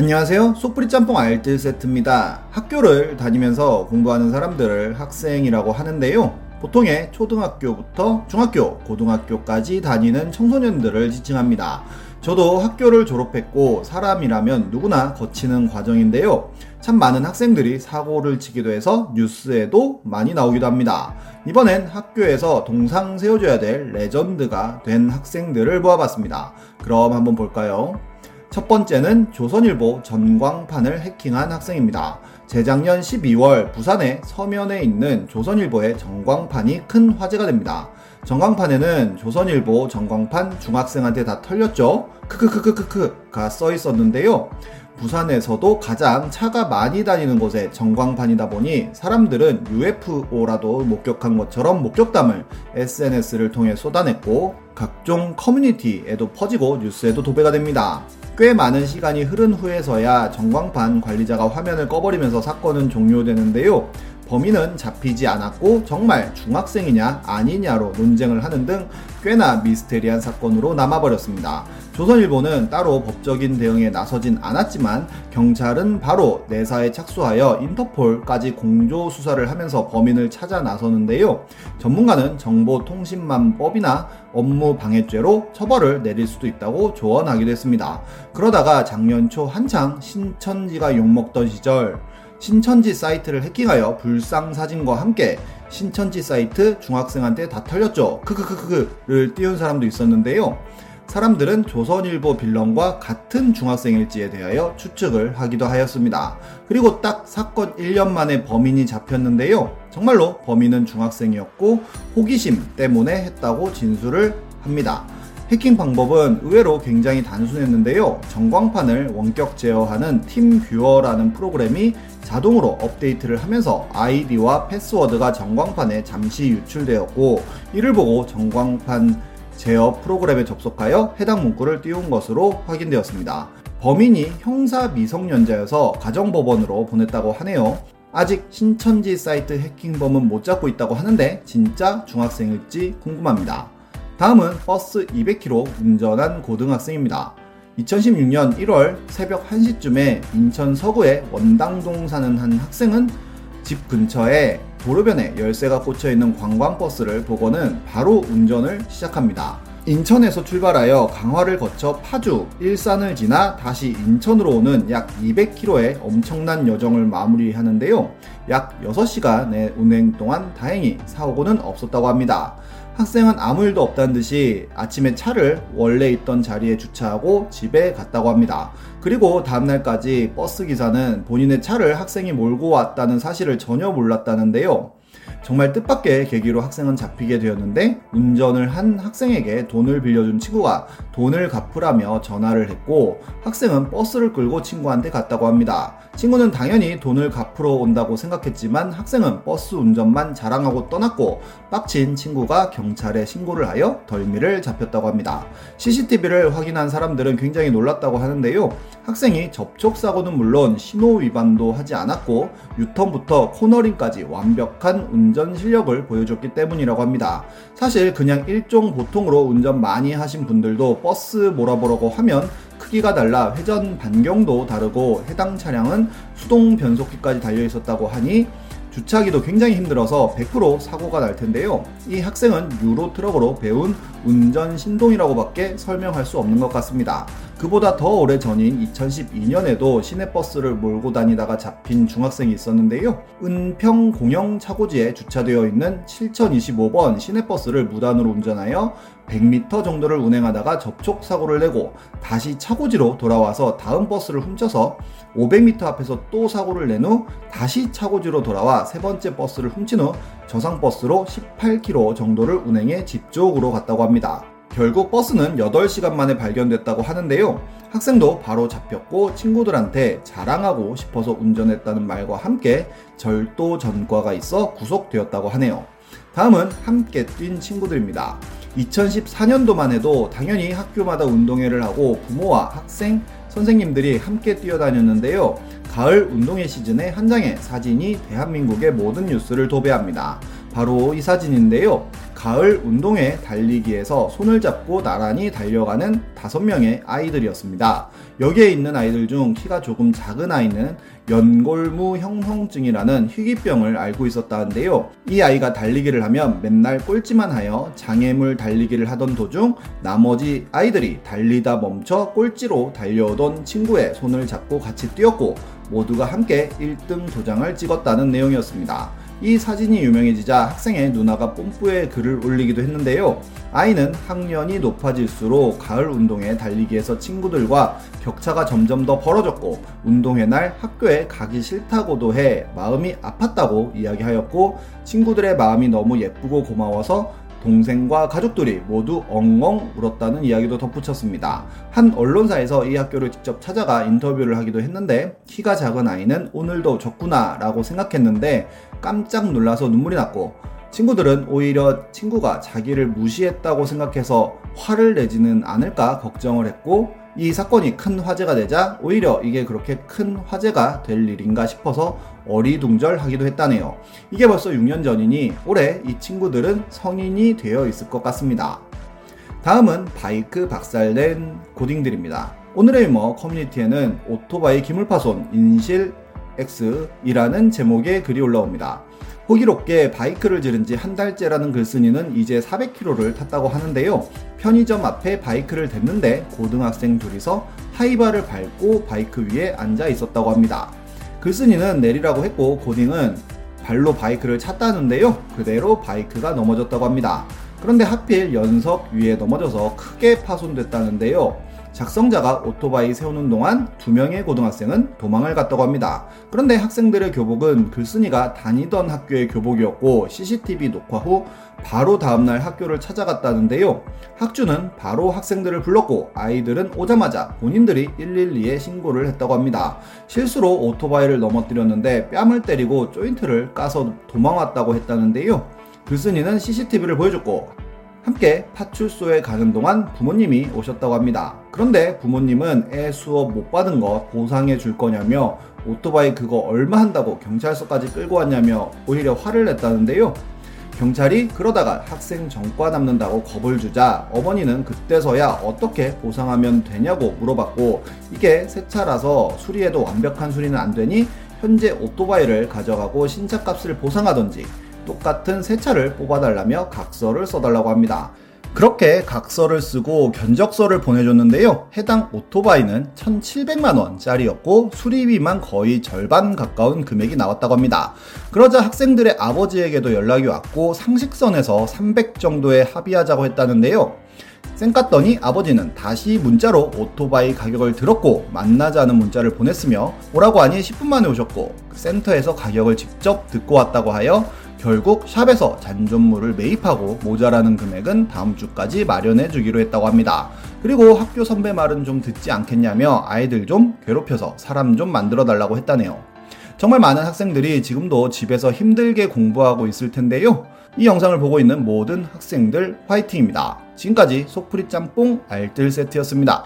안녕하세요. 속풀이 짬뽕 알뜰 세트입니다. 학교를 다니면서 공부하는 사람들을 학생이라고 하는데요. 보통의 초등학교부터 중학교, 고등학교까지 다니는 청소년들을 지칭합니다. 저도 학교를 졸업했고 사람이라면 누구나 거치는 과정인데요. 참 많은 학생들이 사고를 치기도 해서 뉴스에도 많이 나오기도 합니다. 이번엔 학교에서 동상 세워줘야 될 레전드가 된 학생들을 모아봤습니다. 그럼 한번 볼까요? 첫 번째는 조선일보 전광판을 해킹한 학생입니다. 재작년 12월 부산의 서면에 있는 조선일보의 전광판이 큰 화제가 됩니다. 전광판에는 조선일보 전광판 중학생한테 다 털렸죠? 크크크크크크가 써 있었는데요. 부산에서도 가장 차가 많이 다니는 곳에 전광판이다 보니 사람들은 UFO라도 목격한 것처럼 목격담을 SNS를 통해 쏟아냈고 각종 커뮤니티에도 퍼지고 뉴스에도 도배가 됩니다. 꽤 많은 시간이 흐른 후에서야 전광판 관리자가 화면을 꺼버리면서 사건은 종료되는데요. 범인은 잡히지 않았고 정말 중학생이냐 아니냐로 논쟁을 하는 등 꽤나 미스테리한 사건으로 남아버렸습니다. 조선일보는 따로 법적인 대응에 나서진 않았지만 경찰은 바로 내사에 착수하여 인터폴까지 공조 수사를 하면서 범인을 찾아 나서는데요. 전문가는 정보통신망법이나 업무 방해죄로 처벌을 내릴 수도 있다고 조언하기도 했습니다. 그러다가 작년 초 한창 신천지가 욕먹던 시절 신천지 사이트를 해킹하여 불상 사진과 함께 신천지 사이트 중학생한테 다 털렸죠. 크크크크를 띄운 사람도 있었는데요. 사람들은 조선일보 빌런과 같은 중학생일지에 대하여 추측을 하기도 하였습니다. 그리고 딱 사건 1년 만에 범인이 잡혔는데요. 정말로 범인은 중학생이었고 호기심 때문에 했다고 진술을 합니다. 해킹 방법은 의외로 굉장히 단순했는데요. 전광판을 원격 제어하는 TeamViewer라는 프로그램이 자동으로 업데이트를 하면서 아이디와 패스워드가 전광판에 잠시 유출되었고 이를 보고 전광판 제어 프로그램에 접속하여 해당 문구를 띄운 것으로 확인되었습니다. 범인이 형사 미성년자여서 가정법원으로 보냈다고 하네요. 아직 신천지 사이트 해킹범은 못 잡고 있다고 하는데 진짜 중학생일지 궁금합니다. 다음은 버스 200km 운전한 고등학생입니다. 2016년 1월 새벽 1시쯤에 인천 서구의 원당동 사는 한 학생은 집 근처에 도로변에 열쇠가 꽂혀 있는 관광버스를 보고는 바로 운전을 시작합니다. 인천에서 출발하여 강화를 거쳐 파주, 일산을 지나 다시 인천으로 오는 약 200km의 엄청난 여정을 마무리하는데요. 약 6시간의 운행 동안 다행히 사고는 없었다고 합니다. 학생은 아무 일도 없다는 듯이 아침에 차를 원래 있던 자리에 주차하고 집에 갔다고 합니다. 그리고 다음날까지 버스 기사는 본인의 차를 학생이 몰고 왔다는 사실을 전혀 몰랐다는데요. 정말 뜻밖의 계기로 학생은 잡히게 되었는데 운전을 한 학생에게 돈을 빌려준 친구가 돈을 갚으라며 전화를 했고 학생은 버스를 끌고 친구한테 갔다고 합니다. 친구는 당연히 돈을 갚으러 온다고 생각했지만 학생은 버스 운전만 자랑하고 떠났고 빡친 친구가 경찰에 신고를 하여 덜미를 잡혔다고 합니다. CCTV를 확인한 사람들은 굉장히 놀랐다고 하는데요. 학생이 접촉사고는 물론 신호 위반도 하지 않았고 유턴부터 코너링까지 완벽한 운전 실력을 보여줬기 때문이라고 합니다. 사실 그냥 일종 보통으로 운전 많이 하신 분들도 버스 몰아보려고 하면 크기가 달라 회전 반경도 다르고 해당 차량은 수동 변속기까지 달려 있었다고 하니 주차하기도 굉장히 힘들어서 100% 사고가 날 텐데요. 이 학생은 유로 트럭으로 배운 운전 신동이라고밖에 설명할 수 없는 것 같습니다. 그보다 더 오래 전인 2012년에도 시내버스를 몰고 다니다가 잡힌 중학생이 있었는데요. 은평 공영 차고지에 주차되어 있는 7025번 시내버스를 무단으로 운전하여 100m 정도를 운행하다가 접촉 사고를 내고 다시 차고지로 돌아와서 다음 버스를 훔쳐서 500m 앞에서 또 사고를 낸 후 다시 차고지로 돌아와 세 번째 버스를 훔친 후 저상 버스로 18km 정도를 운행해 집 쪽으로 갔다고 합니다. 결국 버스는 8시간 만에 발견됐다고 하는데요. 학생도 바로 잡혔고 친구들한테 자랑하고 싶어서 운전했다는 말과 함께 절도 전과가 있어 구속되었다고 하네요. 다음은 함께 뛴 친구들입니다. 2014년도만 해도 당연히 학교마다 운동회를 하고 부모와 학생, 선생님들이 함께 뛰어다녔는데요. 가을 운동회 시즌에 한 장의 사진이 대한민국의 모든 뉴스를 도배합니다. 바로 이 사진인데요. 가을 운동회 달리기에서 손을 잡고 나란히 달려가는 5명의 아이들이었습니다. 여기에 있는 아이들 중 키가 조금 작은 아이는 연골무 형성증이라는 희귀병을 앓고 있었다는데요. 이 아이가 달리기를 하면 맨날 꼴찌만 하여 장애물 달리기를 하던 도중 나머지 아이들이 달리다 멈춰 꼴찌로 달려오던 친구의 손을 잡고 같이 뛰었고 모두가 함께 1등 도장을 찍었다는 내용이었습니다. 이 사진이 유명해지자 학생의 누나가 뽐뿌에 글을 올리기도 했는데요. 아이는 학년이 높아질수록 가을 운동회 달리기에서 친구들과 격차가 점점 더 벌어졌고 운동회 날 학교에 가기 싫다고도 해 마음이 아팠다고 이야기하였고 친구들의 마음이 너무 예쁘고 고마워서 동생과 가족들이 모두 엉엉 울었다는 이야기도 덧붙였습니다. 한 언론사에서 이 학교를 직접 찾아가 인터뷰를 하기도 했는데 키가 작은 아이는 오늘도 졌구나 라고 생각했는데 깜짝 놀라서 눈물이 났고 친구들은 오히려 친구가 자기를 무시했다고 생각해서 화를 내지는 않을까 걱정을 했고 이 사건이 큰 화제가 되자 오히려 이게 그렇게 큰 화제가 될 일인가 싶어서 어리둥절하기도 했다네요. 이게 벌써 6년 전이니 올해 이 친구들은 성인이 되어 있을 것 같습니다. 다음은 바이크 박살낸 고딩들입니다. 오늘의 유머 커뮤니티에는 오토바이 기물파손 인실 X이라는 제목의 글이 올라옵니다. 호기롭게 바이크를 지른 지 한 달째라는 글쓴이는 이제 400km를 탔다고 하는데요. 편의점 앞에 바이크를 댔는데 고등학생 둘이서 하이바를 밟고 바이크 위에 앉아 있었다고 합니다. 글쓴이는 내리라고 했고 고딩은 발로 바이크를 찼다는데요. 그대로 바이크가 넘어졌다고 합니다. 그런데 하필 연석 위에 넘어져서 크게 파손됐다는데요. 작성자가 오토바이 세우는 동안 두 명의 고등학생은 도망을 갔다고 합니다. 그런데 학생들의 교복은 글쓴이가 다니던 학교의 교복이었고 CCTV 녹화 후 바로 다음날 학교를 찾아갔다는데요. 학주는 바로 학생들을 불렀고 아이들은 오자마자 본인들이 112에 신고를 했다고 합니다. 실수로 오토바이를 넘어뜨렸는데 뺨을 때리고 조인트를 까서 도망왔다고 했다는데요. 글쓴이는 CCTV를 보여줬고 함께 파출소에 가는 동안 부모님이 오셨다고 합니다. 그런데 부모님은 애 수업 못 받은 거 보상해 줄 거냐며 오토바이 그거 얼마 한다고 경찰서까지 끌고 왔냐며 오히려 화를 냈다는데요. 경찰이 그러다가 학생 전과 남는다고 겁을 주자 어머니는 그때서야 어떻게 보상하면 되냐고 물어봤고 이게 새 차라서 수리해도 완벽한 수리는 안 되니 현재 오토바이를 가져가고 신차 값을 보상하던지 똑같은 새 차를 뽑아달라며 각서를 써달라고 합니다. 그렇게 각서를 쓰고 견적서를 보내줬는데요. 해당 오토바이는 1,700만원짜리였고 수리비만 거의 절반 가까운 금액이 나왔다고 합니다. 그러자 학생들의 아버지에게도 연락이 왔고 상식선에서 300 정도에 합의하자고 했다는데요. 쌩 깠더니 아버지는 다시 문자로 오토바이 가격을 들었고 만나자는 문자를 보냈으며 오라고 하니 10분 만에 오셨고 센터에서 가격을 직접 듣고 왔다고 하여 결국 샵에서 잔존물을 매입하고 모자라는 금액은 다음 주까지 마련해 주기로 했다고 합니다. 그리고 학교 선배 말은 좀 듣지 않겠냐며 아이들 좀 괴롭혀서 사람 좀 만들어 달라고 했다네요. 정말 많은 학생들이 지금도 집에서 힘들게 공부하고 있을 텐데요. 이 영상을 보고 있는 모든 학생들 화이팅입니다. 지금까지 속풀이 짬뽕 알뜰 세트였습니다.